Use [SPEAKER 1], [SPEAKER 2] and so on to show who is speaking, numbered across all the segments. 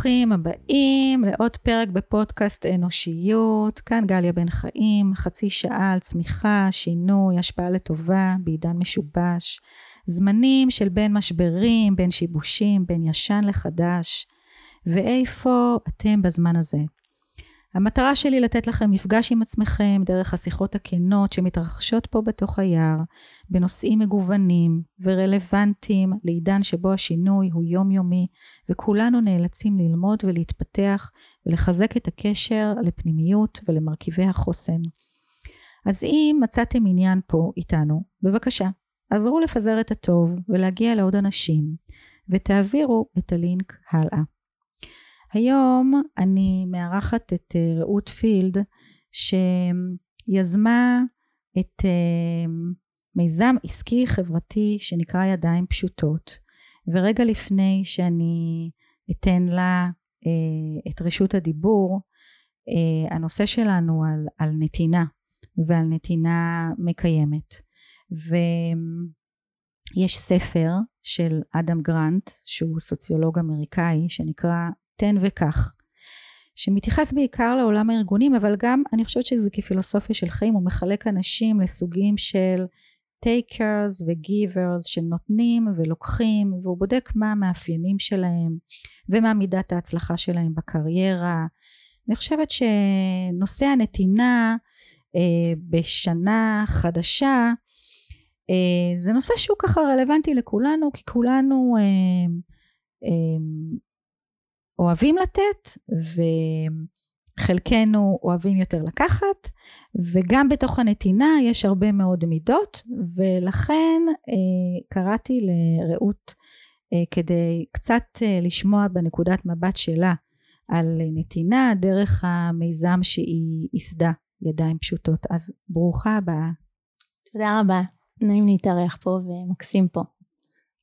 [SPEAKER 1] ברוכים הבאים לעוד פרק בפודקאסט אנושיות. כאן גליה בן חיים, חצי שעה על צמיחה, שינוי, השפעה לטובה בעידן משובש. זמנים של בין משברים, בין שיבושים, בין ישן לחדש. ואיפה אתם בזמן הזה? המטרה שלי לתת לכם מפגש עם עצמכם דרך השיחות הכנות שמתרחשות פה בתוך היער, בנושאים מגוונים ורלוונטיים לעידן שבו השינוי הוא יומיומי, וכולנו נאלצים ללמוד ולהתפתח ולחזק את הקשר לפנימיות ולמרכיבי החוסן. אז אם מצאתם עניין פה איתנו, בבקשה, עזרו לפזר את הטוב ולהגיע לעוד אנשים, ותעבירו את הלינק הלאה. היום אני מארחת את אה, רעות פילד שיזמה את אה, מיזם עסקי חברתי שנקרא ידיים פשוטות ורגע לפני שאני אתן לה אה, את רשות הדיבור הנושא שלנו על, על נתינה ועל נתינה מקיימת. ויש ספר של אדם גרנט שהוא סוציולוג אמריקאי שנקרא תן וקח, שמתייחס בעיקר לעולם הארגונים, אבל גם אני חושבת שזה כפילוסופיה של חיים, הוא מחלק אנשים לסוגים של טייקרס וגיברס של נותנים ולוקחים, והוא בודק מה המאפיינים שלהם ומה מידת ההצלחה שלהם בקריירה. אני חושבת שנושא הנתינה אה, בשנה חדשה אה, זה נושא שהוא ככה רלוונטי לכולנו כי כולנו אה, אה, אוהבים לתת וחלקנו אוהבים יותר לקחת וגם בתוך הנתינה יש הרבה מאוד מידות ולכן אה, קראתי לרעות אה, כדי קצת אה, לשמוע בנקודת מבט שלה על נתינה דרך המיזם שהיא ייסדה ידיים פשוטות אז ברוכה הבאה.
[SPEAKER 2] תודה רבה נעים להתארח פה ומקסים פה.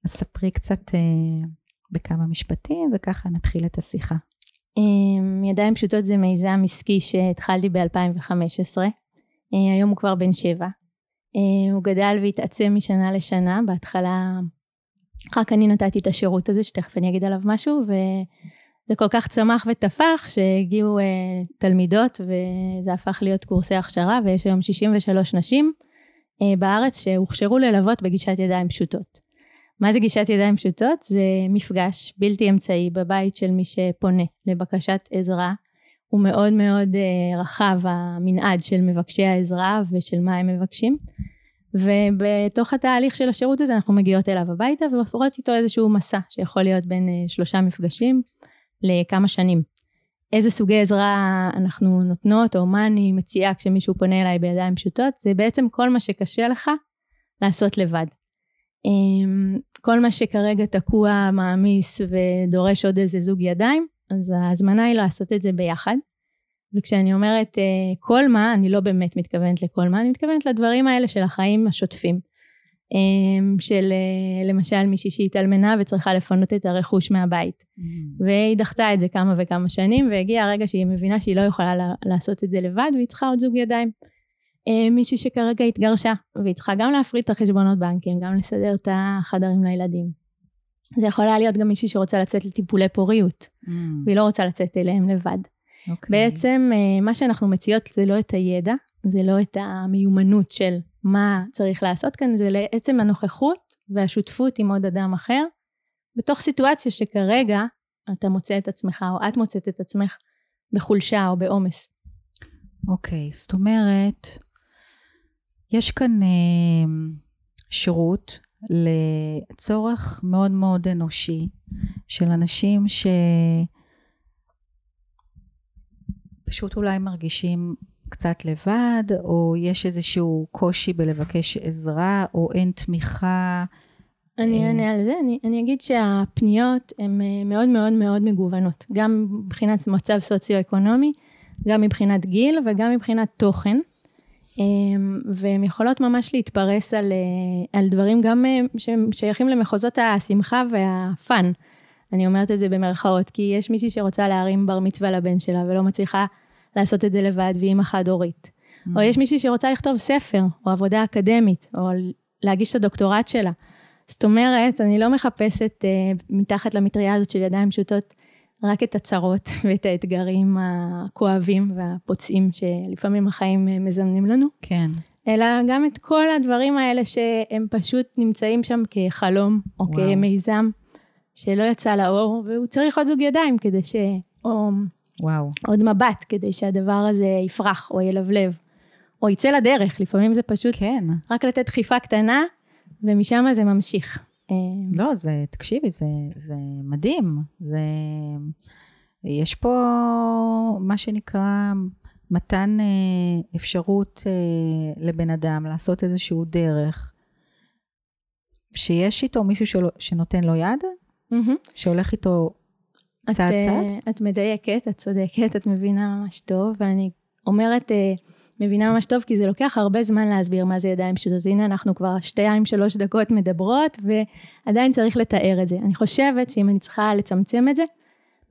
[SPEAKER 1] אז ספרי קצת בכמה משפטים וככה נתחיל את השיחה.
[SPEAKER 2] אמ, ידיים פשוטות זה מיזם עסקי שהתחלתי ב-2015, אה, היום הוא כבר בן שבע. אה, הוא גדל והתעצם משנה לשנה, בהתחלה רק אני נתתי את השירות הזה שתכף אני אגיד עליו משהו וזה כל כך צמח ותפח שהגיעו אה, תלמידות וזה הפך להיות קורסי הכשרה ויש היום 63 נשים בארץ שהוכשרו ללוות בגישת ידיים פשוטות. מה זה גישת ידיים פשוטות? זה מפגש בלתי אמצעי בבית של מי שפונה לבקשת עזרה. הוא מאוד מאוד uh, רחב המנעד של מבקשי העזרה ושל מה הם מבקשים. ובתוך התהליך של השירות הזה אנחנו מגיעות אליו הביתה ועוברות איתו איזשהו מסע שיכול להיות בין uh, שלושה מפגשים לכמה שנים. איזה סוגי עזרה אנחנו נותנות או מה אני מציעה כשמישהו פונה אליי בידיים פשוטות זה בעצם כל מה שקשה לך לעשות לבד. כל מה שכרגע תקוע, מעמיס ודורש עוד איזה זוג ידיים, אז ההזמנה היא לעשות את זה ביחד. וכשאני אומרת אה, כל מה, אני לא באמת מתכוונת לכל מה, אני מתכוונת לדברים האלה של החיים השוטפים. אמ, של אה, למשל מישהי שהתאלמנה וצריכה לפנות את הרכוש מהבית. Mm. והיא דחתה את זה כמה וכמה שנים, והגיע הרגע שהיא מבינה שהיא לא יכולה לעשות את זה לבד, והיא צריכה עוד זוג ידיים. אה, מישהי שכרגע התגרשה, והיא צריכה גם להפריד את החשבונות בנקים, גם לסדר את החדרים לילדים. זה יכול היה להיות גם מישהי שרוצה לצאת לטיפולי פוריות, mm. והיא לא רוצה לצאת אליהם לבד. Okay. אוקיי. בעצם אה, מה שאנחנו מציעות זה לא את הידע, זה לא את המיומנות של מה צריך לעשות כאן, זה לעצם הנוכחות והשותפות עם עוד אדם אחר, בתוך סיטואציה שכרגע אתה מוצא את עצמך, או את מוצאת את עצמך בחולשה או בעומס.
[SPEAKER 1] אוקיי, okay, זאת אומרת, יש כאן אה, שירות לצורך מאוד מאוד אנושי של אנשים שפשוט אולי מרגישים קצת לבד, או יש איזשהו קושי בלבקש עזרה, או אין תמיכה.
[SPEAKER 2] אני אה, אענה על זה, אני, אני אגיד שהפניות הן אה, מאוד מאוד מאוד מגוונות, גם מבחינת מצב סוציו-אקונומי, גם מבחינת גיל וגם מבחינת תוכן. אמ, והן יכולות ממש להתפרס על, אה, על דברים גם אה, שהם שייכים למחוזות השמחה והפאן. אני אומרת את זה במרכאות, כי יש מישהי שרוצה להרים בר מצווה לבן שלה ולא מצליחה לעשות את זה לבד, והיא אימא חד-הורית. Mm. או יש מישהי שרוצה לכתוב ספר, או עבודה אקדמית, או להגיש את הדוקטורט שלה. זאת אומרת, אני לא מחפשת uh, מתחת למטריה הזאת של ידיים פשוטות רק את הצרות ואת האתגרים הכואבים והפוצעים שלפעמים החיים מזמנים לנו.
[SPEAKER 1] כן.
[SPEAKER 2] אלא גם את כל הדברים האלה שהם פשוט נמצאים שם כחלום או וואו. כמיזם שלא יצא לאור, והוא צריך עוד זוג ידיים כדי ש... או
[SPEAKER 1] וואו.
[SPEAKER 2] עוד מבט כדי שהדבר הזה יפרח או ילבלב, או יצא לדרך, לפעמים זה פשוט
[SPEAKER 1] כן.
[SPEAKER 2] רק לתת דחיפה קטנה, ומשם זה ממשיך.
[SPEAKER 1] לא, זה, תקשיבי, זה, זה מדהים. זה... יש פה מה שנקרא מתן אה, אפשרות אה, לבן אדם לעשות איזשהו דרך, שיש איתו מישהו שלו, שנותן לו יד, mm-hmm. שהולך איתו צעד
[SPEAKER 2] את,
[SPEAKER 1] צעד?
[SPEAKER 2] Uh, את מדייקת, את צודקת, את מבינה ממש טוב, ואני אומרת, uh, מבינה ממש טוב, כי זה לוקח הרבה זמן להסביר מה זה ידיים פשוטות. הנה, אנחנו כבר שתיים, שלוש דקות מדברות, ועדיין צריך לתאר את זה. אני חושבת שאם אני צריכה לצמצם את זה,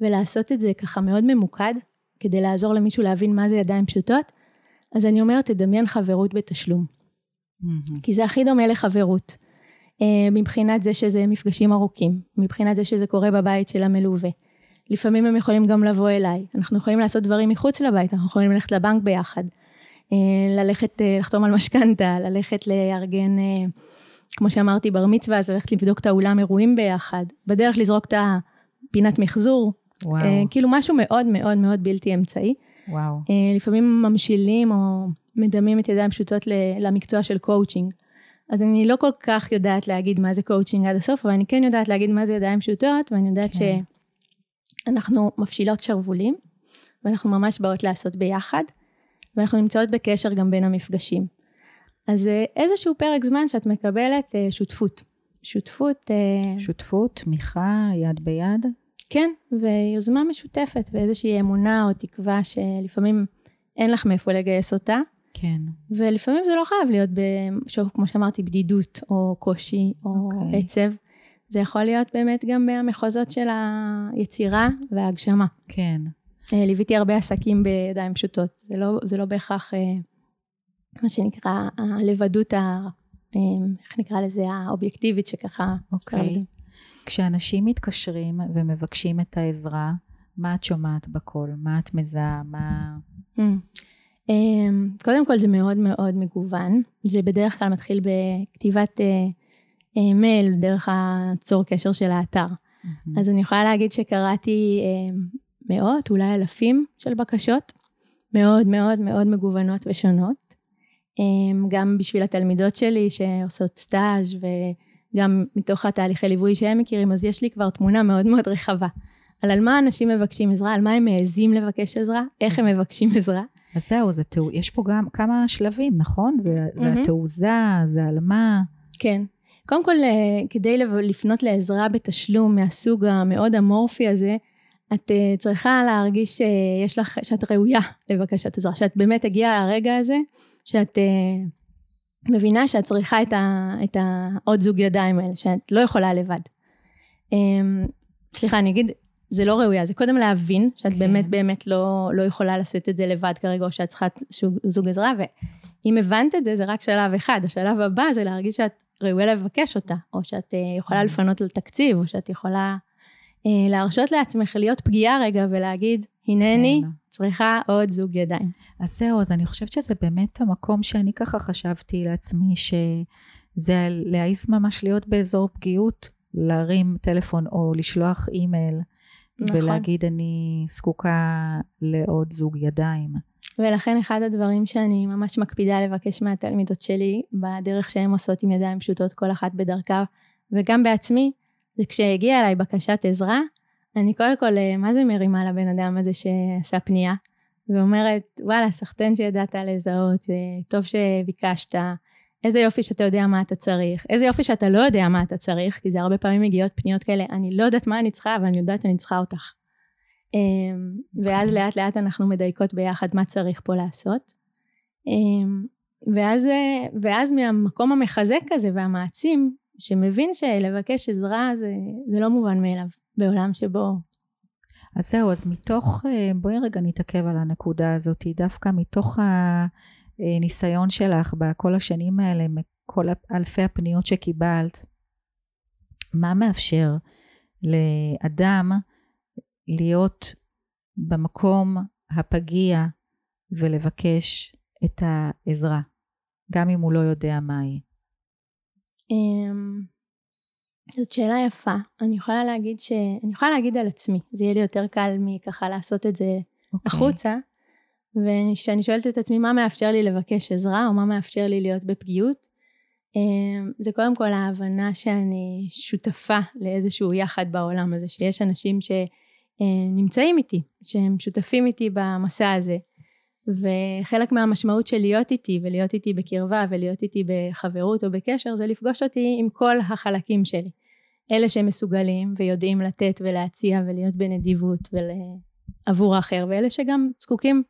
[SPEAKER 2] ולעשות את זה ככה מאוד ממוקד, כדי לעזור למישהו להבין מה זה ידיים פשוטות, אז אני אומרת, תדמיין חברות בתשלום. Mm-hmm. כי זה הכי דומה לחברות. Uh, מבחינת זה שזה מפגשים ארוכים, מבחינת זה שזה קורה בבית של המלווה. לפעמים הם יכולים גם לבוא אליי. אנחנו יכולים לעשות דברים מחוץ לבית, אנחנו יכולים ללכת לבנק ביחד. אה, ללכת, אה, לחתום על משכנתה, ללכת לארגן, אה, כמו שאמרתי, בר מצווה, אז ללכת לבדוק את האולם אירועים ביחד. בדרך לזרוק את הפינת מחזור. וואו. כאילו משהו מאוד מאוד מאוד בלתי אמצעי.
[SPEAKER 1] וואו.
[SPEAKER 2] לפעמים ממשילים או מדמים את ידיים פשוטות למקצוע של קואוצ'ינג. אז אני לא כל כך יודעת להגיד מה זה קואוצ'ינג עד הסוף, אבל אני כן יודעת להגיד מה זה ידיים פשוטות, ואני יודעת כן. שאנחנו מפשילות שרוולים, ואנחנו ממש באות לעשות ביחד. ואנחנו נמצאות בקשר גם בין המפגשים. אז אה, איזשהו פרק זמן שאת מקבלת אה, שותפות. שותפות...
[SPEAKER 1] אה, שותפות, תמיכה, יד ביד?
[SPEAKER 2] כן, ויוזמה משותפת, ואיזושהי אמונה או תקווה שלפעמים אין לך מאיפה לגייס אותה.
[SPEAKER 1] כן.
[SPEAKER 2] ולפעמים זה לא חייב להיות, בשוב, כמו שאמרתי, בדידות, או קושי, או okay. אוקיי. עצב. זה יכול להיות באמת גם במחוזות של היצירה וההגשמה.
[SPEAKER 1] כן.
[SPEAKER 2] אה, ליוויתי הרבה עסקים בידיים פשוטות. זה לא, זה לא בהכרח אה, מה שנקרא הלבדות, ה, אה, איך נקרא לזה, האובייקטיבית שככה...
[SPEAKER 1] אוקיי. כשאנשים מתקשרים ומבקשים את העזרה, מה את שומעת בקול? מה את מזהה? מה...
[SPEAKER 2] קודם כל זה מאוד מאוד מגוון. זה בדרך כלל מתחיל בכתיבת מייל דרך הצור קשר של האתר. אז אני יכולה להגיד שקראתי מאות, אולי אלפים של בקשות, מאוד מאוד מאוד מגוונות ושונות. אמ, גם בשביל התלמידות שלי שעושות סטאז' וגם מתוך התהליכי ליווי שהם מכירים, אז יש לי כבר תמונה מאוד מאוד רחבה. על על מה אנשים מבקשים עזרה, על מה הם מעזים לבקש עזרה, איך הם מבקשים עזרה.
[SPEAKER 1] אז זהו, זה תאו, יש פה גם כמה שלבים, נכון? זה, זה mm-hmm. התעוזה, זה על מה.
[SPEAKER 2] כן. קודם כל, אה, כדי לפנות לעזרה בתשלום מהסוג המאוד אמורפי הזה, את uh, צריכה להרגיש שיש לך, שאת ראויה לבקשת עזרה, שאת באמת הגיעה הרגע הזה, שאת uh, מבינה שאת צריכה את, ה, את העוד זוג ידיים האלה, שאת לא יכולה לבד. Um, סליחה, אני אגיד, זה לא ראויה, זה קודם להבין שאת כן. באמת באמת לא, לא יכולה לשאת את זה לבד כרגע, או שאת צריכה זוג, זוג עזרה, ואם הבנת את זה, זה רק שלב אחד. השלב הבא זה להרגיש שאת ראויה לבקש אותה, או שאת יכולה כן. לפנות לתקציב, או שאת יכולה... אה, להרשות לעצמך להיות פגיעה רגע ולהגיד, הנני כן. צריכה עוד זוג ידיים.
[SPEAKER 1] אז זהו, אז אני חושבת שזה באמת המקום שאני ככה חשבתי לעצמי, שזה להעיז ממש להיות באזור פגיעות, להרים טלפון או לשלוח אימייל, נכון. ולהגיד, אני זקוקה לעוד זוג ידיים.
[SPEAKER 2] ולכן אחד הדברים שאני ממש מקפידה לבקש מהתלמידות שלי, בדרך שהן עושות עם ידיים פשוטות, כל אחת בדרכה, וגם בעצמי, וכשהגיעה אליי בקשת עזרה, אני קודם כל, אה, מה זה מרימה לבן אדם הזה שעשה פנייה? ואומרת, וואלה, סחטיין שידעת לזהות, טוב שביקשת, איזה יופי שאתה יודע מה אתה צריך, איזה יופי שאתה לא יודע מה אתה צריך, כי זה הרבה פעמים מגיעות פניות כאלה, אני לא יודעת מה אני צריכה, אבל אני יודעת שאני צריכה אותך. אמ, ואז לאט לאט אנחנו מדייקות ביחד מה צריך פה לעשות. אמ, ואז, אה, ואז מהמקום המחזק הזה והמעצים, שמבין שלבקש עזרה זה, זה לא מובן מאליו בעולם שבו...
[SPEAKER 1] אז זהו, אז מתוך, אה, בואי רגע נתעכב על הנקודה הזאת, דווקא מתוך הניסיון שלך בכל השנים האלה, מכל אלפי הפניות שקיבלת, מה מאפשר לאדם להיות במקום הפגיע ולבקש את העזרה, גם אם הוא לא יודע מהי?
[SPEAKER 2] אמ, זאת שאלה יפה. אני יכולה להגיד ש... אני יכולה להגיד על עצמי, זה יהיה לי יותר קל מככה לעשות את זה okay. אוקיי. החוצה. וכשאני שואלת את עצמי מה מאפשר לי לבקש עזרה, או מה מאפשר לי להיות בפגיעות, אמ, זה קודם כל ההבנה שאני שותפה לאיזשהו יחד בעולם הזה, שיש אנשים שנמצאים איתי, שהם שותפים איתי במסע הזה. וחלק מהמשמעות של להיות איתי ולהיות איתי בקרבה ולהיות איתי בחברות או בקשר זה לפגוש אותי עם כל החלקים שלי. אלה שהם מסוגלים ויודעים לתת ולהציע ולהיות בנדיבות עבור האחר ואלה שגם זקוקים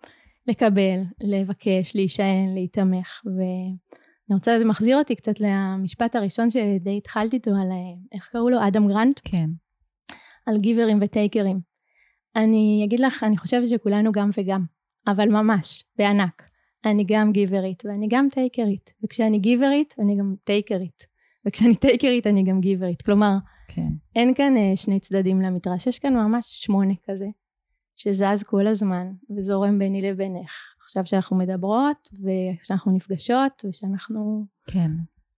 [SPEAKER 2] לקבל, לבקש, להישען, להיתמך ואני רוצה, זה מחזיר אותי קצת למשפט הראשון שדי התחלתי איתו על איך קראו לו? אדם גרנט?
[SPEAKER 1] כן.
[SPEAKER 2] על גיברים וטייקרים. אני אגיד לך, אני חושבת שכולנו גם וגם. אבל ממש, בענק. אני גם גיברית ואני גם טייקרית. וכשאני גיברית, אני גם טייקרית. וכשאני טייקרית, אני גם גיברית. כלומר, כן. אין כאן uh, שני צדדים למדרש, יש כאן ממש שמונה כזה, שזז כל הזמן וזורם ביני לבינך. עכשיו שאנחנו מדברות, ושאנחנו נפגשות, ושאנחנו...
[SPEAKER 1] כן.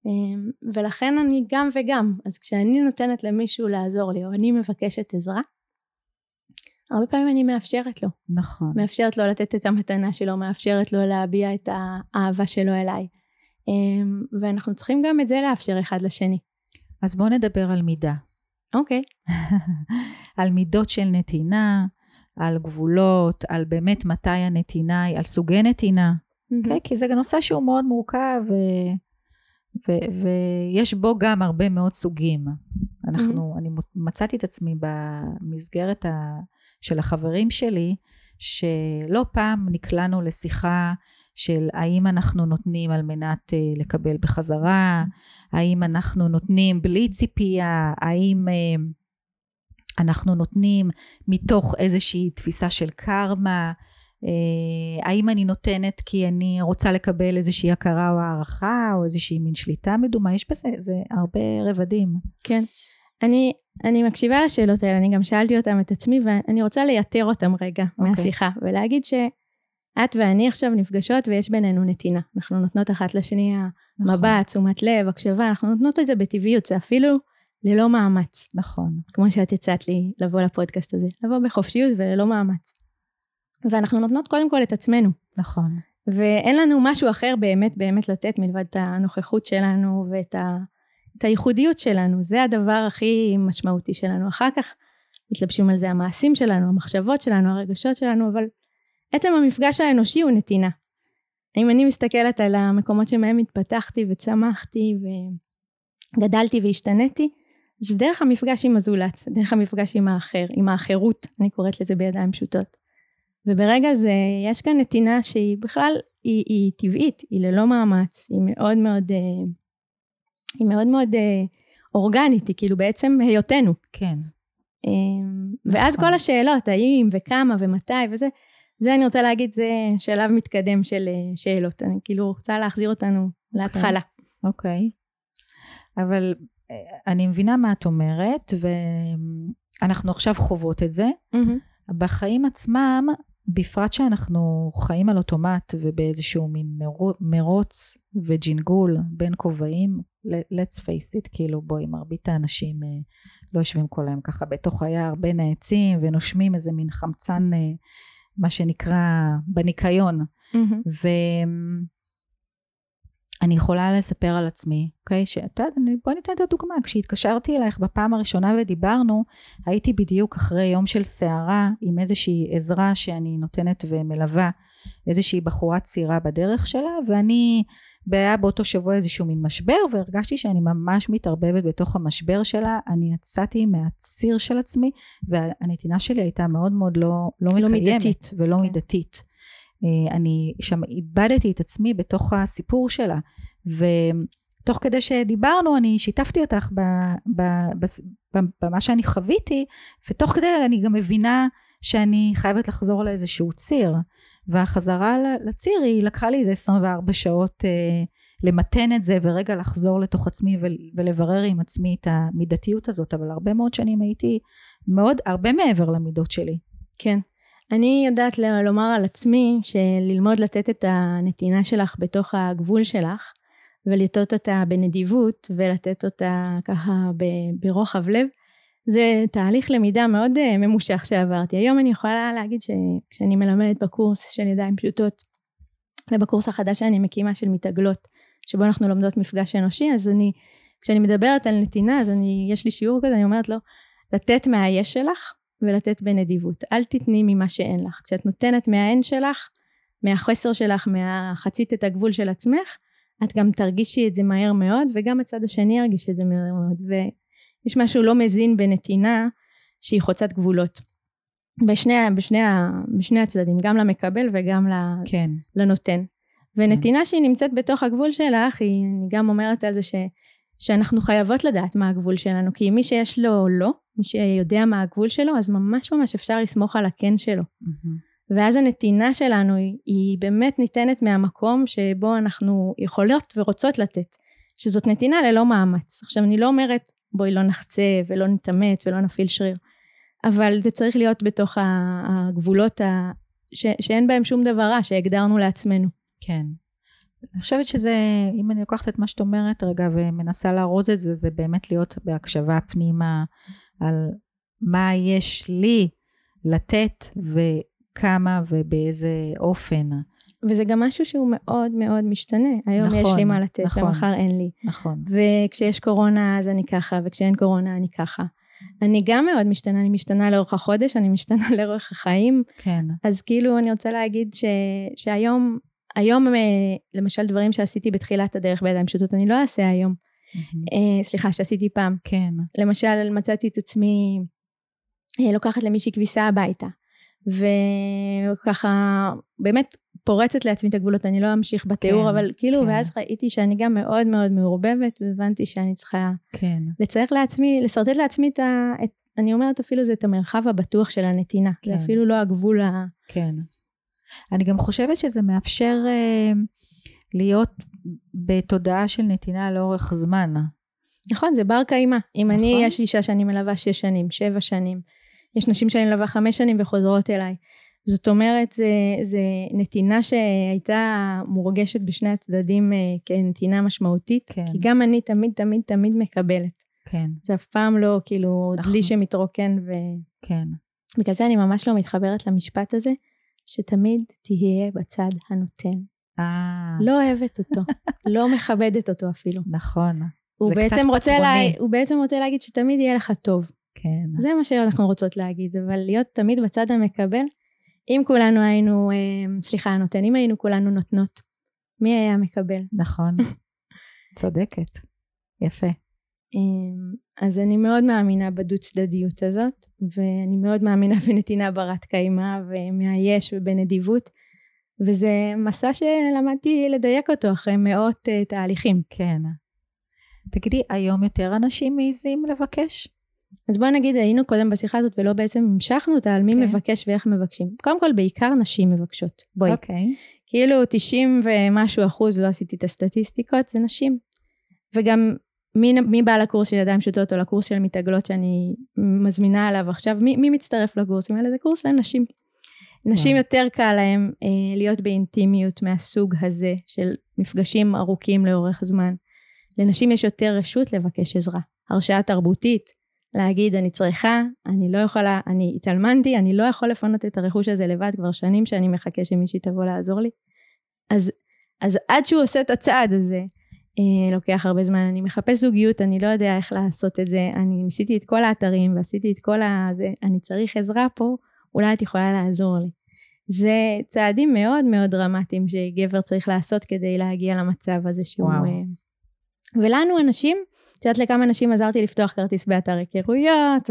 [SPEAKER 2] Um, ולכן אני גם וגם. אז כשאני נותנת למישהו לעזור לי, או אני מבקשת עזרה, הרבה פעמים אני מאפשרת לו.
[SPEAKER 1] נכון.
[SPEAKER 2] מאפשרת לו לתת את המתנה שלו, מאפשרת לו להביע את האהבה שלו אליי. אמ, ואנחנו צריכים גם את זה לאפשר אחד לשני.
[SPEAKER 1] אז בואו נדבר על מידה.
[SPEAKER 2] אוקיי.
[SPEAKER 1] על מידות של נתינה, על גבולות, על באמת מתי הנתינה היא, על סוגי נתינה. Mm-hmm. Okay? כי זה נושא שהוא מאוד מורכב, ו... ו- ויש בו גם הרבה מאוד סוגים. אנחנו, mm-hmm. אני מצאתי את עצמי במסגרת ה- של החברים שלי, שלא פעם נקלענו לשיחה של האם אנחנו נותנים על מנת uh, לקבל בחזרה, האם אנחנו נותנים בלי ציפייה, האם uh, אנחנו נותנים מתוך איזושהי תפיסה של קרמה, uh, האם אני נותנת כי אני רוצה לקבל איזושהי הכרה או הערכה או איזושהי מין שליטה מדומה, יש בזה זה הרבה רבדים.
[SPEAKER 2] כן. אני, אני מקשיבה לשאלות האלה, אני גם שאלתי אותם את עצמי, ואני רוצה לייתר אותם רגע okay. אוקיי. מהשיחה, ולהגיד שאת ואני עכשיו נפגשות ויש בינינו נתינה. אנחנו נותנות אחת לשני נכון. מבט, תשומת לב, הקשבה, אנחנו נותנות את זה בטבעיות, זה אפילו ללא מאמץ.
[SPEAKER 1] נכון.
[SPEAKER 2] כמו שאת הצעת לי לבוא לפודקאסט הזה, לבוא בחופשיות וללא מאמץ. ואנחנו נותנות קודם כל את עצמנו.
[SPEAKER 1] נכון.
[SPEAKER 2] ואין לנו משהו אחר באמת באמת לתת מלבד את הנוכחות שלנו ואת ה... את הייחודיות שלנו, זה הדבר הכי משמעותי שלנו. אחר כך מתלבשים על זה המעשים שלנו, המחשבות שלנו, הרגשות שלנו, אבל עצם המפגש האנושי הוא נתינה. אם אני מסתכלת על המקומות שמהם התפתחתי וצמחתי וגדלתי והשתניתי, זה דרך המפגש עם הזולת, דרך המפגש עם האחר, עם האחרות, אני קוראת לזה בידיים פשוטות. וברגע זה יש כאן נתינה שהיא בכלל, היא, היא טבעית, היא ללא מאמץ, היא מאוד מאוד uh, היא מאוד מאוד אה, אורגנית, היא כאילו בעצם היותנו.
[SPEAKER 1] כן.
[SPEAKER 2] אה, ואז נכון. כל השאלות, האם וכמה ומתי וזה, זה אני רוצה להגיד, זה שלב מתקדם של אה, שאלות. אני כאילו רוצה להחזיר אותנו. להתחלה.
[SPEAKER 1] אוקיי. Okay. אבל אה, אני מבינה מה את אומרת, ואנחנו עכשיו חוות את זה. Mm-hmm. בחיים עצמם, בפרט שאנחנו חיים על אוטומט ובאיזשהו מין מרוץ וג'ינגול בין כובעים, let's face it, כאילו בואי, מרבית האנשים אה, לא יושבים כל היום ככה בתוך היער בין העצים ונושמים איזה מין חמצן, אה, מה שנקרא, בניקיון. Mm-hmm. ואני יכולה לספר על עצמי, אוקיי? שאת יודעת, בואי ניתן את הדוגמה. כשהתקשרתי אלייך בפעם הראשונה ודיברנו, הייתי בדיוק אחרי יום של סערה עם איזושהי עזרה שאני נותנת ומלווה איזושהי בחורה צעירה בדרך שלה, ואני והיה באותו שבוע איזשהו מין משבר והרגשתי שאני ממש מתערבבת בתוך המשבר שלה אני יצאתי מהציר של עצמי והנתינה שלי הייתה מאוד מאוד לא, לא, לא מקיימת מידתית. ולא כן. מידתית אה, אני שם איבדתי את עצמי בתוך הסיפור שלה ותוך כדי שדיברנו אני שיתפתי אותך במה שאני חוויתי ותוך כדי אני גם מבינה שאני חייבת לחזור לאיזשהו ציר והחזרה לציר היא לקחה לי איזה 24 שעות אה, למתן את זה ורגע לחזור לתוך עצמי ולברר עם עצמי את המידתיות הזאת, אבל הרבה מאוד שנים הייתי מאוד, הרבה מעבר למידות שלי.
[SPEAKER 2] כן. אני יודעת לומר על עצמי שללמוד לתת את הנתינה שלך בתוך הגבול שלך, ולטעות אותה בנדיבות ולתת אותה ככה ברוחב לב, זה תהליך למידה מאוד אה, ממושך שעברתי. היום אני יכולה להגיד שכשאני מלמדת בקורס של ידיים פשוטות, ובקורס החדש שאני מקימה של מתעגלות, שבו אנחנו לומדות מפגש אנושי, אז אני, כשאני מדברת על נתינה, אז אני, יש לי שיעור כזה, אני אומרת לו, לתת מהיש שלך ולתת בנדיבות. אל תתני ממה שאין לך. כשאת נותנת מהאין שלך, מהחסר שלך, מהחצית את הגבול של עצמך, את גם תרגישי את זה מהר מאוד, וגם הצד השני ירגיש את זה מהר מאוד. ויש משהו לא מזין בנתינה שהיא חוצת גבולות. בשני, בשני, בשני הצדדים, גם למקבל וגם
[SPEAKER 1] כן.
[SPEAKER 2] לנותן. ונתינה שהיא נמצאת בתוך הגבול שלך, היא, אני גם אומרת על זה ש, שאנחנו חייבות לדעת מה הגבול שלנו, כי מי שיש לו לא, מי שיודע מה הגבול שלו, אז ממש ממש אפשר לסמוך על הכן שלו. Mm-hmm. ואז הנתינה שלנו היא, היא באמת ניתנת מהמקום שבו אנחנו יכולות ורוצות לתת, שזאת נתינה ללא מאמץ. עכשיו אני לא אומרת בואי לא נחצה ולא נתעמת ולא נפעיל שריר, אבל זה צריך להיות בתוך הגבולות ה... ש... שאין בהם שום דבר רע שהגדרנו לעצמנו.
[SPEAKER 1] כן. אני חושבת שזה, אם אני לוקחת את מה שאת אומרת רגע ומנסה לארוז את זה, זה באמת להיות בהקשבה פנימה על מה יש לי לתת וכמה ובאיזה אופן.
[SPEAKER 2] וזה גם משהו שהוא מאוד מאוד משתנה. היום נכון, יש לי מה לתת, נכון, ומחר אין לי.
[SPEAKER 1] נכון.
[SPEAKER 2] וכשיש קורונה אז אני ככה, וכשאין קורונה אני ככה. אני גם מאוד משתנה, אני משתנה לאורך החודש, אני משתנה לאורך החיים.
[SPEAKER 1] כן.
[SPEAKER 2] אז כאילו אני רוצה להגיד ש, שהיום, היום אה, למשל דברים שעשיתי בתחילת הדרך בידיים פשוטות, אני לא אעשה היום. Mm-hmm. סליחה, שעשיתי פעם.
[SPEAKER 1] כן.
[SPEAKER 2] למשל, מצאתי את עצמי אה, לוקחת למישהי כביסה הביתה. וככה, באמת פורצת לעצמי את הגבולות, אני לא אמשיך בתיאור, כן, אבל כאילו, כן. ואז ראיתי שאני גם מאוד מאוד מעורבבת, והבנתי שאני צריכה
[SPEAKER 1] כן.
[SPEAKER 2] לצייר לעצמי, לשרטט לעצמי את ה... את, אני אומרת אפילו זה את המרחב הבטוח של הנתינה, כן. זה אפילו לא הגבול ה...
[SPEAKER 1] כן. אני גם חושבת שזה מאפשר אה, להיות בתודעה של נתינה לאורך זמן.
[SPEAKER 2] נכון, זה בר קיימא. אם נכון. אני, יש אישה שאני מלווה שש שנים, שבע שנים, יש נשים שאני מלווה חמש שנים וחוזרות אליי. זאת אומרת, זה, זה נתינה שהייתה מורגשת בשני הצדדים אה, כנתינה משמעותית, כן. כי גם אני תמיד תמיד תמיד מקבלת.
[SPEAKER 1] כן.
[SPEAKER 2] זה אף פעם לא כאילו נכון. דלי שמתרוקן ו...
[SPEAKER 1] כן.
[SPEAKER 2] בגלל זה אני ממש לא מתחברת למשפט הזה, שתמיד תהיה בצד הנותן.
[SPEAKER 1] אה.
[SPEAKER 2] לא אוהבת אותו, לא מכבדת אותו אפילו.
[SPEAKER 1] נכון.
[SPEAKER 2] הוא בעצם, רוצה לה, הוא בעצם רוצה להגיד שתמיד יהיה לך טוב.
[SPEAKER 1] כן.
[SPEAKER 2] זה מה שאנחנו רוצות להגיד, אבל להיות תמיד בצד המקבל, אם כולנו היינו, אה, סליחה, הנותן, אם היינו כולנו נותנות, מי היה מקבל?
[SPEAKER 1] נכון. צודקת. יפה.
[SPEAKER 2] אמ, אז אני מאוד מאמינה בדו צדדיות הזאת, ואני מאוד מאמינה בנתינה ברת קיימא ומהיש ובנדיבות, וזה מסע שלמדתי לדייק אותו אחרי מאות uh, תהליכים.
[SPEAKER 1] כן. תגידי, היום יותר אנשים מעיזים לבקש?
[SPEAKER 2] אז בואי נגיד היינו קודם בשיחה הזאת ולא בעצם המשכנו אותה על מי okay. כן. מבקש ואיך מבקשים. קודם כל בעיקר נשים מבקשות. בואי.
[SPEAKER 1] אוקיי. Okay.
[SPEAKER 2] כאילו 90 ומשהו אחוז, לא עשיתי את הסטטיסטיקות, זה נשים. וגם מי, מי בא לקורס של ידיים פשוטות או לקורס של מתעגלות שאני מזמינה עליו עכשיו, מי, מי מצטרף לקורסים האלה? זה קורס לנשים. נשים yeah. יותר קל להם אה, להיות באינטימיות מהסוג הזה של מפגשים ארוכים לאורך זמן. לנשים יש יותר רשות לבקש עזרה. הרשאה תרבותית, להגיד אני צריכה, אני לא יכולה, אני התאלמנתי, אני לא יכול לפנות את הרכוש הזה לבד כבר שנים שאני מחכה שמישהי תבוא לעזור לי. אז, אז עד שהוא עושה את הצעד הזה, אה, לוקח הרבה זמן, אני מחפש זוגיות, אני לא יודע איך לעשות את זה, אני ניסיתי את כל האתרים ועשיתי את כל הזה, אני צריך עזרה פה, אולי את יכולה לעזור לי. זה צעדים מאוד מאוד דרמטיים שגבר צריך לעשות כדי להגיע למצב הזה שהוא... וואו. אה, ולנו הנשים, את יודעת לכמה נשים עזרתי לפתוח כרטיס באתר היכרויות,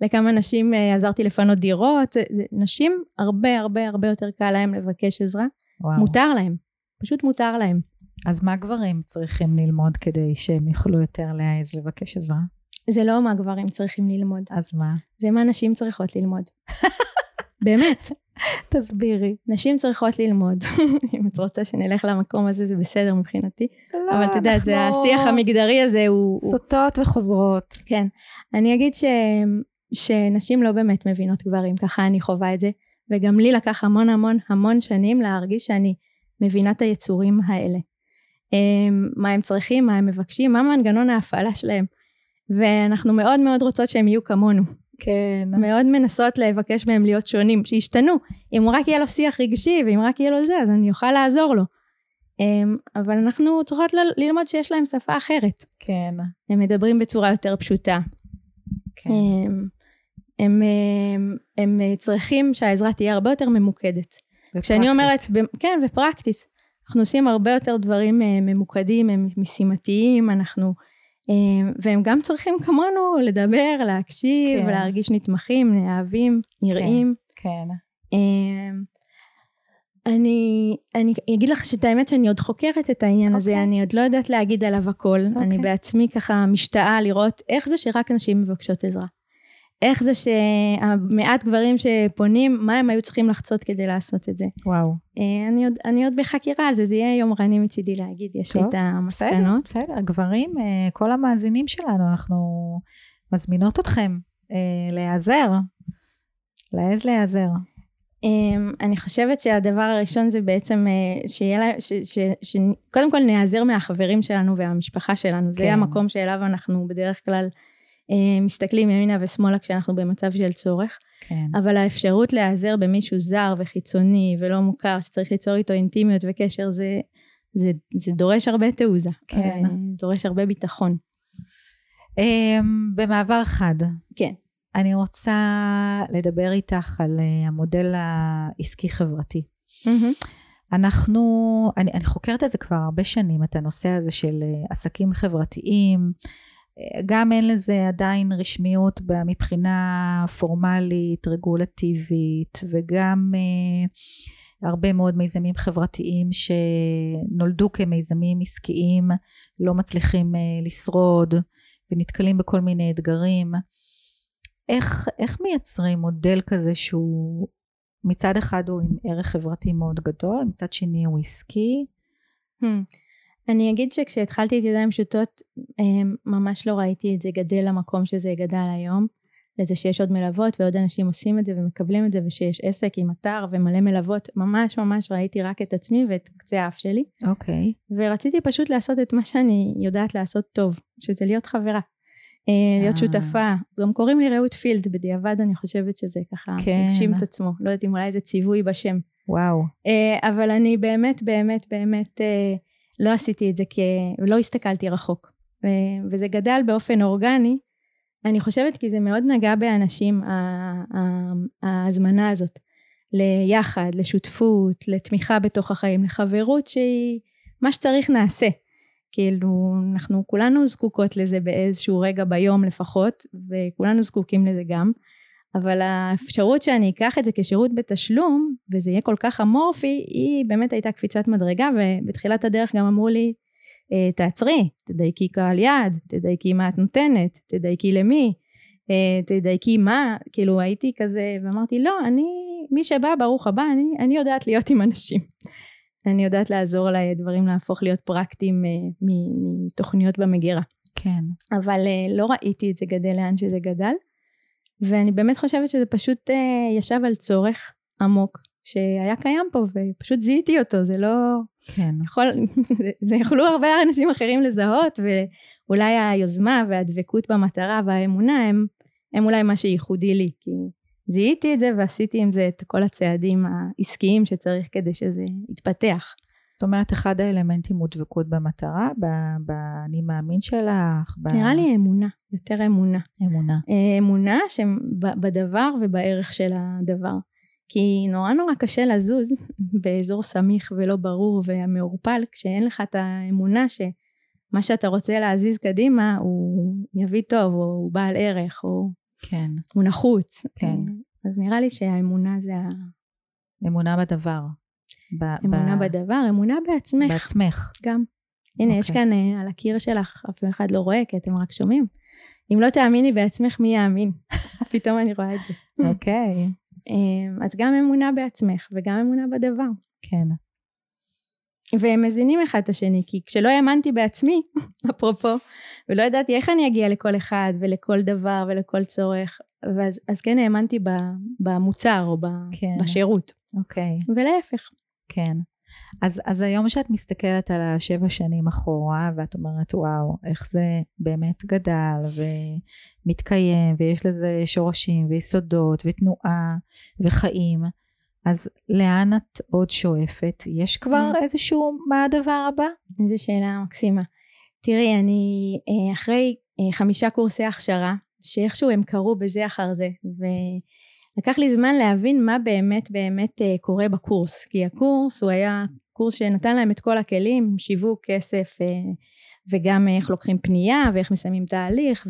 [SPEAKER 2] ולכמה נשים אה, עזרתי לפנות דירות, נשים הרבה הרבה הרבה יותר קל להם לבקש עזרה. וואו. מותר להם, פשוט מותר להם.
[SPEAKER 1] אז מה גברים צריכים ללמוד כדי שהם יוכלו יותר להעז לבקש עזרה?
[SPEAKER 2] זה לא מה גברים צריכים ללמוד.
[SPEAKER 1] אז מה?
[SPEAKER 2] זה מה נשים צריכות ללמוד. באמת.
[SPEAKER 1] תסבירי.
[SPEAKER 2] נשים צריכות ללמוד. אם את רוצה שנלך למקום הזה, זה בסדר מבחינתי.
[SPEAKER 1] לא,
[SPEAKER 2] אבל את יודעת, זה
[SPEAKER 1] אנחנו
[SPEAKER 2] השיח המגדרי הזה הוא... הוא-
[SPEAKER 1] סוטות וחוזרות.
[SPEAKER 2] כן. אני אגיד ש... שנשים לא באמת מבינות גברים, ככה אני חווה את זה. וגם לי לקח המון המון המון שנים להרגיש שאני מבינה את היצורים האלה. אמ, מה הם צריכים, מה הם מבקשים, מה מנגנון ההפעלה שלהם. ואנחנו מאוד מאוד רוצות שהם יהיו כמונו.
[SPEAKER 1] כן.
[SPEAKER 2] מאוד מנסות לבקש מהם להיות שונים, שישתנו. אם הוא רק יהיה לו שיח רגשי, ואם רק יהיה לו זה, אז אני אוכל לעזור לו. אמ, אבל אנחנו צריכות ללמוד שיש להם שפה אחרת.
[SPEAKER 1] כן.
[SPEAKER 2] הם מדברים בצורה יותר פשוטה.
[SPEAKER 1] כן.
[SPEAKER 2] הם, הם, הם, הם צריכים שהעזרה תהיה הרבה יותר ממוקדת. כשאני אומרת, כן, ופרקטיס. אנחנו עושים הרבה יותר דברים אה, ממוקדים, הם משימתיים, אנחנו... אה, והם גם צריכים כמונו לדבר, להקשיב,
[SPEAKER 1] כן.
[SPEAKER 2] להרגיש נתמכים, נאהבים, נראים.
[SPEAKER 1] כן.
[SPEAKER 2] אה, אני, אני אגיד לך שאת האמת שאני עוד חוקרת את העניין הזה,
[SPEAKER 1] אוקיי.
[SPEAKER 2] אני עוד לא יודעת להגיד עליו הכל.
[SPEAKER 1] אוקיי.
[SPEAKER 2] אני בעצמי ככה משתאה לראות איך זה שרק נשים מבקשות עזרה. איך זה שהמעט גברים שפונים, מה הם היו צריכים לחצות כדי לעשות את זה.
[SPEAKER 1] וואו.
[SPEAKER 2] אה, אני עוד, אני עוד בחקירה על זה, זה יהיה יומרני מצידי להגיד, יש לי
[SPEAKER 1] טוב,
[SPEAKER 2] את
[SPEAKER 1] בסדר,
[SPEAKER 2] המסקנות.
[SPEAKER 1] בסדר. גברים, אה, כל המאזינים שלנו, אנחנו מזמינות אתכם אה, להיעזר. להעז להיעזר.
[SPEAKER 2] אמ, אני חושבת שהדבר הראשון זה בעצם שיהיה לה, ש, ש, ש, קודם כל נעזר מהחברים שלנו והמשפחה שלנו, זה
[SPEAKER 1] כן.
[SPEAKER 2] המקום שאליו אנחנו בדרך כלל מסתכלים ימינה ושמאלה כשאנחנו במצב של צורך,
[SPEAKER 1] כן.
[SPEAKER 2] אבל האפשרות להיעזר במישהו זר וחיצוני ולא מוכר, שצריך ליצור איתו אינטימיות וקשר, זה, זה, זה דורש הרבה תעוזה,
[SPEAKER 1] כן.
[SPEAKER 2] אה, דורש הרבה ביטחון.
[SPEAKER 1] אה, במעבר חד.
[SPEAKER 2] כן.
[SPEAKER 1] אני רוצה לדבר איתך על אה, המודל העסקי-חברתי. אנחנו, אני, אני חוקרת את זה כבר הרבה שנים, את הנושא הזה של אה, עסקים חברתיים. אה, גם אין לזה עדיין רשמיות מבחינה פורמלית, רגולטיבית, וגם אה, הרבה מאוד מיזמים חברתיים שנולדו כמיזמים עסקיים, לא מצליחים אה, לשרוד, ונתקלים בכל מיני אתגרים. איך, איך מייצרים מודל כזה שהוא מצד אחד הוא עם ערך חברתי מאוד גדול, מצד שני הוא עסקי.
[SPEAKER 2] Hmm. אני אגיד שכשהתחלתי את ידיים פשוטות, אמ, ממש לא ראיתי את זה גדל למקום שזה גדל היום. לזה שיש עוד מלוות ועוד אנשים עושים את זה ומקבלים את זה ושיש עסק עם אתר ומלא מלוות, ממש ממש ראיתי רק את עצמי ואת קצה האף שלי.
[SPEAKER 1] אוקיי.
[SPEAKER 2] ורציתי פשוט לעשות את מה שאני יודעת לעשות טוב, שזה להיות חברה. אה, להיות
[SPEAKER 1] אה.
[SPEAKER 2] שותפה. גם קוראים לי רעות פילד, בדיעבד אני חושבת שזה ככה
[SPEAKER 1] כן.
[SPEAKER 2] הגשים את עצמו. לא יודעת אם אולי זה ציווי בשם.
[SPEAKER 1] וואו.
[SPEAKER 2] אה, אבל אני באמת באמת באמת לא עשיתי את זה כי לא הסתכלתי רחוק. אה, וזה גדל באופן אורגני. אני חושבת כי זה מאוד נגע באנשים, ההזמנה הזאת. ליחד, לשותפות, לתמיכה בתוך החיים, לחברות שהיא מה שצריך נעשה. כאילו, אנחנו כולנו זקוקות לזה באיזשהו רגע ביום לפחות, וכולנו זקוקים לזה גם. אבל האפשרות שאני אקח את זה כשירות בתשלום, וזה יהיה כל כך אמורפי, היא באמת הייתה קפיצת מדרגה, ובתחילת הדרך גם אמרו לי, "אה, תעצרי, תדייקי קהל יעד, תדייקי מה את נותנת, תדייקי למי, אה, תדייקי מה, כאילו הייתי כזה, ואמרתי, לא, אני, מי שבא, ברוך הבא, אני, אני יודעת להיות עם אנשים. אני יודעת לעזור לדברים להפוך להיות פרקטיים אה, מתוכניות במגירה.
[SPEAKER 1] כן.
[SPEAKER 2] אבל לא ראיתי את זה גדל לאן שזה גדל. ואני באמת חושבת שזה פשוט אה, ישב על צורך עמוק שהיה קיים פה ופשוט זיהיתי אותו, זה לא
[SPEAKER 1] כן.
[SPEAKER 2] יכול, זה, זה יכלו הרבה אנשים אחרים לזהות ואולי היוזמה והדבקות במטרה והאמונה הם, הם אולי מה שייחודי לי, כי זיהיתי את זה ועשיתי עם זה את כל הצעדים העסקיים שצריך כדי שזה יתפתח.
[SPEAKER 1] זאת אומרת, אחד האלמנטים הוא דבקות במטרה, באני מאמין שלך, ב-
[SPEAKER 2] נראה לי אמונה, יותר אמונה.
[SPEAKER 1] אמונה.
[SPEAKER 2] אה, אמונה שבדבר ובערך של הדבר. כי נורא נורא קשה לזוז באזור סמיך ולא ברור ומעורפל כשאין לך את האמונה שמה שאתה רוצה להזיז קדימה הוא יביא טוב או הוא בעל ערך או
[SPEAKER 1] כן.
[SPEAKER 2] הוא נחוץ.
[SPEAKER 1] כן.
[SPEAKER 2] אה, אז נראה לי שהאמונה זה
[SPEAKER 1] אמונה בדבר. ב-
[SPEAKER 2] האמונה
[SPEAKER 1] ב-
[SPEAKER 2] בדבר, אמונה בעצמך
[SPEAKER 1] בעצמך.
[SPEAKER 2] גם. הנה יש
[SPEAKER 1] אוקיי.
[SPEAKER 2] כאן אה, על הקיר שלך, אף אחד לא רואה כי אתם רק שומעים. אם לא תאמיני בעצמך מי יאמין. פתאום אני רואה את זה.
[SPEAKER 1] אוקיי.
[SPEAKER 2] אה, אז גם אמונה בעצמך וגם אמונה בדבר.
[SPEAKER 1] כן.
[SPEAKER 2] והם מזינים אחד את השני, כי כשלא האמנתי בעצמי, אפרופו, ולא ידעתי איך אני אגיע לכל אחד ולכל דבר ולכל צורך, ואז אז כן האמנתי במוצר או כן. בשירות.
[SPEAKER 1] אוקיי.
[SPEAKER 2] ולהפך.
[SPEAKER 1] כן. אז, אז היום שאת מסתכלת על השבע שנים אחורה ואת אומרת וואו איך זה באמת גדל ומתקיים ויש לזה שורשים ויסודות ותנועה וחיים אז לאן את עוד שואפת? יש כבר mm. איזשהו מה הדבר הבא?
[SPEAKER 2] איזו שאלה מקסימה. תראי אני אה, אחרי אה, חמישה קורסי הכשרה שאיכשהו הם קרו בזה אחר זה ולקח לי זמן להבין מה באמת באמת אה, קורה בקורס כי הקורס הוא היה קורס שנתן להם את כל הכלים, שיווק, כסף, אה, וגם איך לוקחים פנייה, ואיך מסיימים תהליך,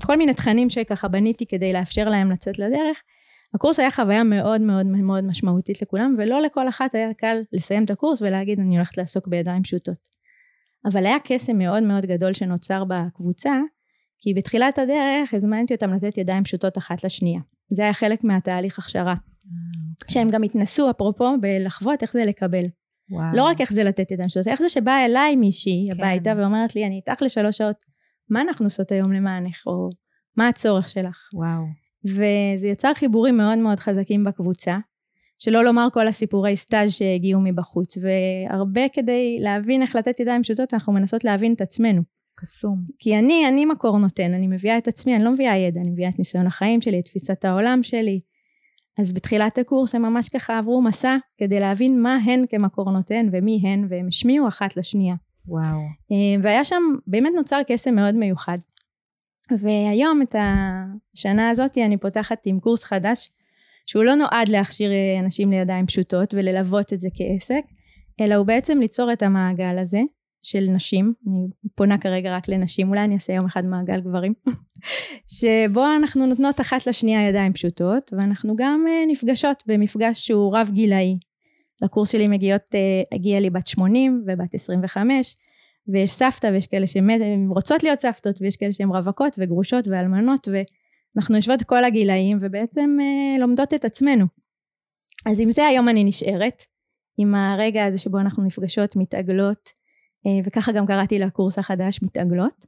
[SPEAKER 2] וכל מיני תכנים שככה בניתי כדי לאפשר להם לצאת לדרך. הקורס היה חוויה מאוד מאוד מאוד משמעותית לכולם, ולא לכל אחת היה קל לסיים את הקורס ולהגיד אני הולכת לעסוק בידיים פשוטות. אבל היה קסם מאוד מאוד גדול שנוצר בקבוצה, כי בתחילת הדרך הזמנתי אותם לתת ידיים פשוטות אחת לשנייה. זה היה חלק מהתהליך הכשרה. אוקיי. שהם גם התנסו, אפרופו, בלחוות איך זה לקבל. וואו. לא רק איך זה לתת ידיים שלו, איך זה שבאה אליי מישהי כן. הביתה ואומרת לי, אני איתך לשלוש שעות, מה אנחנו עושות היום למענך, או מה הצורך שלך.
[SPEAKER 1] וואו.
[SPEAKER 2] וזה יצר חיבורים מאוד מאוד חזקים בקבוצה, שלא לומר כל הסיפורי סטאז' שהגיעו מבחוץ, והרבה כדי להבין איך לתת ידיים פשוטות, אנחנו מנסות להבין את עצמנו.
[SPEAKER 1] קסום.
[SPEAKER 2] כי אני, אני מקור נותן, אני מביאה את עצמי, אני לא מביאה ידע, אני מביאה את ניסיון החיים שלי, את תפיסת העולם שלי, אז בתחילת הקורס הם ממש ככה עברו מסע כדי להבין מה הן כמקור נותן ומי הן, והם השמיעו אחת לשנייה.
[SPEAKER 1] וואו.
[SPEAKER 2] אה, והיה שם, באמת נוצר קסם מאוד מיוחד. והיום את השנה הזאת אני פותחת עם קורס חדש, שהוא לא נועד להכשיר אה, אנשים לידיים פשוטות וללוות את זה כעסק, אלא הוא בעצם ליצור את המעגל הזה, של נשים, אני פונה כרגע רק לנשים, אולי אני אעשה יום אחד מעגל גברים, שבו אנחנו נותנות אחת לשנייה ידיים פשוטות, ואנחנו גם uh, נפגשות במפגש שהוא רב גילאי. לקורס שלי מגיעות, uh, הגיעה לי בת 80 ובת 25, ויש סבתא ויש כאלה שהן רוצות להיות סבתות, ויש כאלה שהן רווקות וגרושות ואלמנות, ואנחנו יושבות כל הגילאים ובעצם uh, לומדות את עצמנו. אז עם זה היום אני נשארת, עם הרגע הזה שבו אנחנו נפגשות, מתעגלות, אה, וככה גם קראתי לקורס החדש מתעגלות.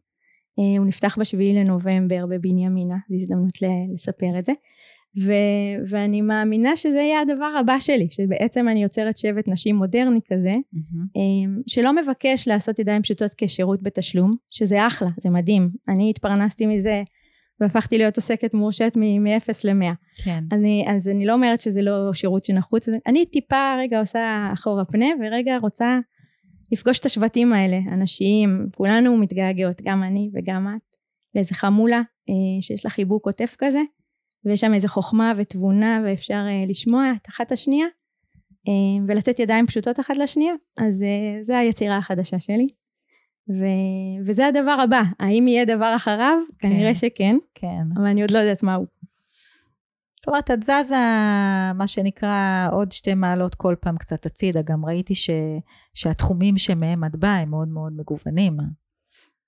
[SPEAKER 2] אה, הוא נפתח בשביעי לנובמבר בבנימינה, זו הזדמנות לספר את זה. ו- ואני מאמינה שזה יהיה הדבר הבא שלי, שבעצם אני יוצרת שבט נשים מודרני כזה, mm-hmm. שלא מבקש לעשות ידיים פשוטות כשירות בתשלום, שזה אחלה, זה מדהים. אני התפרנסתי מזה והפכתי להיות עוסקת מורשת מ-0 ל-100.
[SPEAKER 1] כן.
[SPEAKER 2] אני, אז אני לא אומרת שזה לא שירות שנחוץ, אני טיפה רגע עושה אחורה פנה ורגע רוצה לפגוש את השבטים האלה, אנשים, כולנו מתגעגעות, גם אני וגם את, לאיזה חמולה אה, שיש לה חיבוק עוטף כזה, ויש שם איזה חוכמה ותבונה ואפשר אה, לשמוע את אחת השנייה, אה, ולתת ידיים פשוטות אחת לשנייה, אז זה היצירה החדשה שלי. ו... וזה הדבר הבא, האם יהיה דבר אחריו? כן. כנראה שכן,
[SPEAKER 1] כן.
[SPEAKER 2] אבל אני עוד לא יודעת מה הוא.
[SPEAKER 1] זאת אומרת, את זזה, מה שנקרא, עוד שתי מעלות כל פעם קצת הצידה. גם ראיתי ש, שהתחומים שמהם את באה הם מאוד מאוד מגוונים.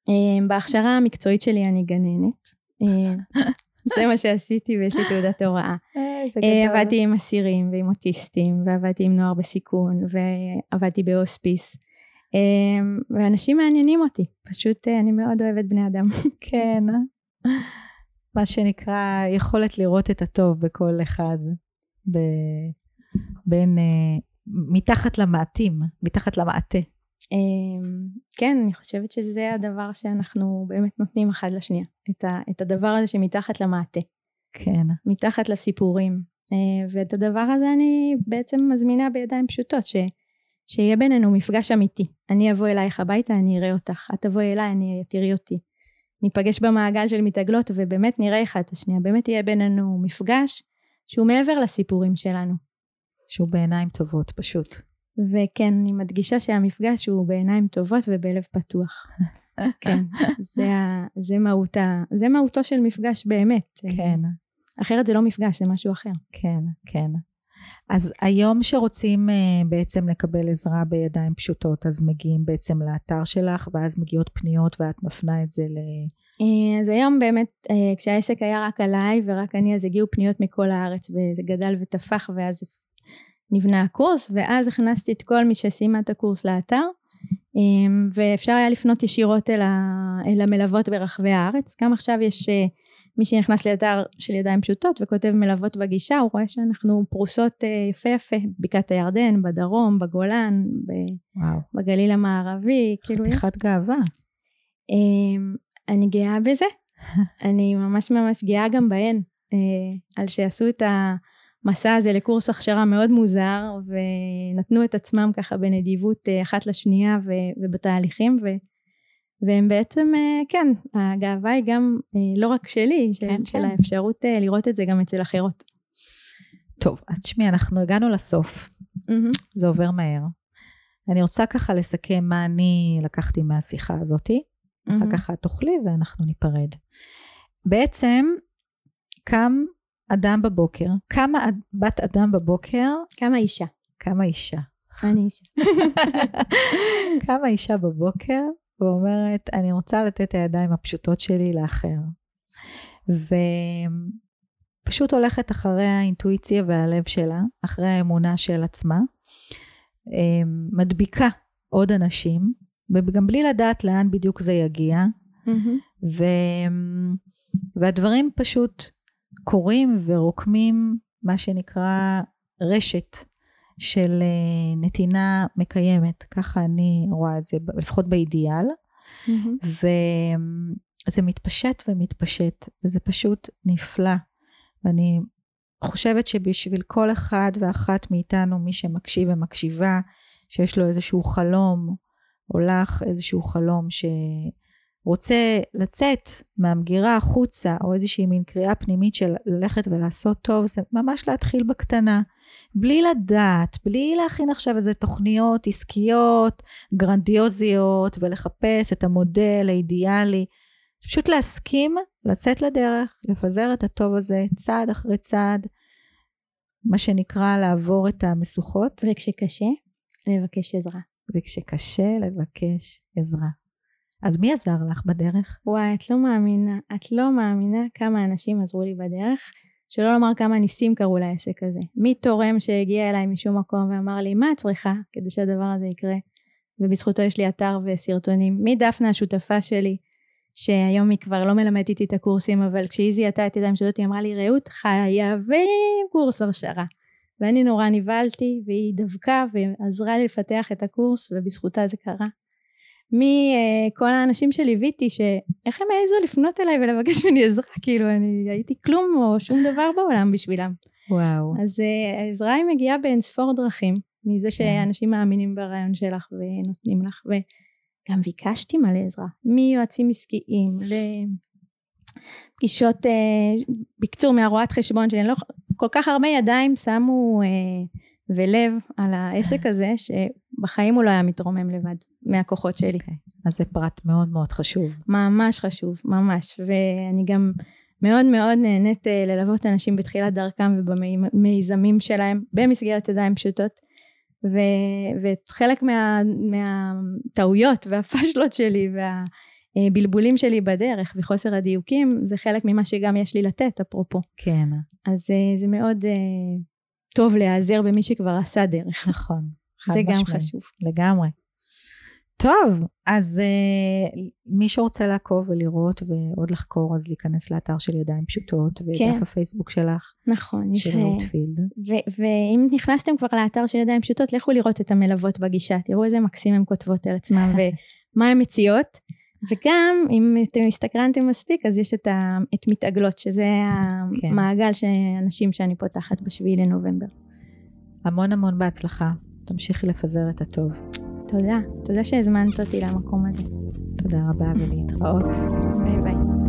[SPEAKER 2] אמ, בהכשרה המקצועית שלי אני גננת. אמ, זה מה שעשיתי ויש לי תעודת הוראה. אה, עבדתי עם אסירים ועם אוטיסטים, ועבדתי עם נוער בסיכון, ועבדתי בהוספיס. אמ, ואנשים מעניינים אותי, פשוט אה, אני מאוד אוהבת בני אדם.
[SPEAKER 1] כן. מה שנקרא יכולת לראות את הטוב בכל אחד, ב, בין, אה, מתחת למעטים, מתחת למעטה.
[SPEAKER 2] אמ, כן, אני חושבת שזה הדבר שאנחנו באמת נותנים אחד לשנייה, את, ה, את הדבר הזה שמתחת למעטה.
[SPEAKER 1] כן.
[SPEAKER 2] מתחת לסיפורים. אה, ואת הדבר הזה אני בעצם מזמינה בידיים פשוטות, ש, שיהיה בינינו מפגש אמיתי. אני אבוא אלייך הביתה, אני אראה אותך. את תבואי אליי, אני תראי אותי. ניפגש במעגל של מתעגלות ובאמת נראה אחד את השנייה, באמת יהיה בינינו מפגש שהוא מעבר לסיפורים שלנו.
[SPEAKER 1] שהוא בעיניים טובות פשוט.
[SPEAKER 2] וכן, אני מדגישה שהמפגש הוא בעיניים טובות ובלב פתוח. כן, זה, ה, זה, מהות ה, זה מהותו של מפגש באמת.
[SPEAKER 1] כן.
[SPEAKER 2] אחרת זה לא מפגש, זה משהו אחר.
[SPEAKER 1] כן, כן. אז היום שרוצים uh, בעצם לקבל עזרה בידיים פשוטות, אז מגיעים בעצם לאתר שלך, ואז מגיעות פניות ואת מפנה את זה
[SPEAKER 2] אה, אז היום באמת, אה, כשהעסק היה רק עליי ורק אני, אז הגיעו פניות מכל הארץ, וזה גדל ותפח, ואז נבנה הקורס, ואז הכנסתי את כל מי שסיימה את הקורס לאתר, אמ, ואפשר היה לפנות ישירות אל, ה, אל המלוות ברחבי הארץ. גם עכשיו יש אה, מי שנכנס לאתר של ידיים פשוטות וכותב מלוות בגישה, הוא רואה שאנחנו פרוסות אה, יפה יפה, בקעת הירדן, בדרום, בגולן, ב, בגליל המערבי.
[SPEAKER 1] כאילו חתיכת גאווה.
[SPEAKER 2] אמ, אני גאה בזה, אני ממש ממש גאה גם בהן, אה, על שעשו את ה... המסע הזה לקורס הכשרה מאוד מוזר, ונתנו את עצמם ככה בנדיבות אה, אחת לשנייה ו- ובתהליכים, ו- והם בעצם, אה, כן, הגאווה היא גם אה, לא רק שלי, של, כן, של כן. האפשרות לראות את זה גם אצל אחרות.
[SPEAKER 1] טוב, אז תשמעי, אנחנו הגענו לסוף. Mm-hmm. זה עובר מהר. אני רוצה ככה לסכם מה אני לקחתי מהשיחה הזאתי. Mm-hmm. אחר כך את תאכלי ואנחנו ניפרד. בעצם, קם אדם בבוקר, כמה בת אדם בבוקר?
[SPEAKER 2] כמה אישה.
[SPEAKER 1] כמה אישה.
[SPEAKER 2] אני אישה.
[SPEAKER 1] כמה אישה בבוקר ואומרת, אני רוצה לתת את הידיים הפשוטות שלי לאחר. ופשוט הולכת אחרי האינטואיציה והלב שלה, אחרי האמונה של עצמה, אמ, מדביקה עוד אנשים, וגם בלי לדעת לאן בדיוק זה יגיע, ו... והדברים פשוט קורים ורוקמים מה שנקרא רשת של אה, נתינה מקיימת, ככה אני רואה את זה, לפחות באידיאל, mm-hmm. וזה מתפשט ומתפשט, וזה פשוט נפלא. ואני חושבת שבשביל כל אחד ואחת מאיתנו, מי שמקשיב ומקשיבה, שיש לו איזשהו חלום, או לך איזשהו חלום ש... רוצה לצאת מהמגירה החוצה, או איזושהי מין קריאה פנימית של ללכת ולעשות טוב, זה ממש להתחיל בקטנה. בלי לדעת, בלי להכין עכשיו איזה תוכניות עסקיות, גרנדיוזיות, ולחפש את המודל האידיאלי. זה פשוט להסכים, לצאת לדרך, לפזר את הטוב הזה צעד אחרי צעד, מה שנקרא לעבור את המשוכות.
[SPEAKER 2] וכשקשה, לבקש עזרה.
[SPEAKER 1] וכשקשה, לבקש עזרה. אז מי עזר לך בדרך?
[SPEAKER 2] וואי, את לא מאמינה, את לא מאמינה כמה אנשים עזרו לי בדרך, שלא לומר כמה ניסים קרו לעסק הזה. מי תורם שהגיע אליי משום מקום ואמר לי, מה את צריכה כדי שהדבר הזה יקרה? ובזכותו יש לי אתר וסרטונים. מי דפנה השותפה שלי, שהיום היא כבר לא מלמדת איתי את הקורסים, אבל כשהיא זיהתה את ידיים שלו, היא אמרה לי, רעות, חייבים קורס הרשרה. ואני נורא נבהלתי, והיא דבקה ועזרה לי לפתח את הקורס, ובזכותה זה קרה. מכל האנשים שליוויתי, שאיך הם העזו לפנות אליי ולבקש ממני עזרה, כאילו אני הייתי כלום או שום דבר בעולם בשבילם.
[SPEAKER 1] וואו.
[SPEAKER 2] אז uh, העזרה היא מגיעה באין ספור דרכים, מזה כן. שאנשים מאמינים ברעיון שלך ונותנים לך, וגם ביקשתי מלא עזרה, מיועצים עסקיים לפגישות, uh, בקצור מהרואת חשבון שלי, לא, כל כך הרבה ידיים שמו ולב על העסק הזה, שבחיים הוא לא היה מתרומם לבד. מהכוחות שלי. Okay.
[SPEAKER 1] אוקיי. אז זה פרט מאוד מאוד חשוב.
[SPEAKER 2] ממש חשוב, ממש. ואני גם מאוד מאוד נהנית אה, ללוות אנשים בתחילת דרכם ובמיזמים שלהם במסגרת ידיים פשוטות. ו, וחלק מה, מהטעויות והפשלות שלי והבלבולים שלי בדרך וחוסר הדיוקים זה חלק ממה שגם יש לי לתת אפרופו.
[SPEAKER 1] כן.
[SPEAKER 2] אז אה, זה מאוד אה, טוב להיעזר במי שכבר עשה דרך.
[SPEAKER 1] נכון.
[SPEAKER 2] זה גם חשוב.
[SPEAKER 1] לגמרי. טוב, אז uh, מי שרוצה לעקוב ולראות ועוד לחקור, אז להיכנס לאתר של ידיים פשוטות, ודף כן. הפייסבוק שלך.
[SPEAKER 2] נכון.
[SPEAKER 1] של רוטפילד.
[SPEAKER 2] ואם נכנסתם כבר לאתר של ידיים פשוטות, לכו לראות את המלוות בגישה, תראו איזה מקסים הן כותבות על עצמם ומה הן מציעות. וגם, אם אתם הסתקרנתם מספיק, אז יש את, ה, את מתעגלות, שזה כן. המעגל של אנשים שאני פותחת בשביעי לנובמבר.
[SPEAKER 1] המון המון בהצלחה. תמשיכי לפזר את הטוב.
[SPEAKER 2] תודה. תודה שהזמנת אותי למקום הזה.
[SPEAKER 1] תודה רבה ולהתראות.
[SPEAKER 2] ביי ביי.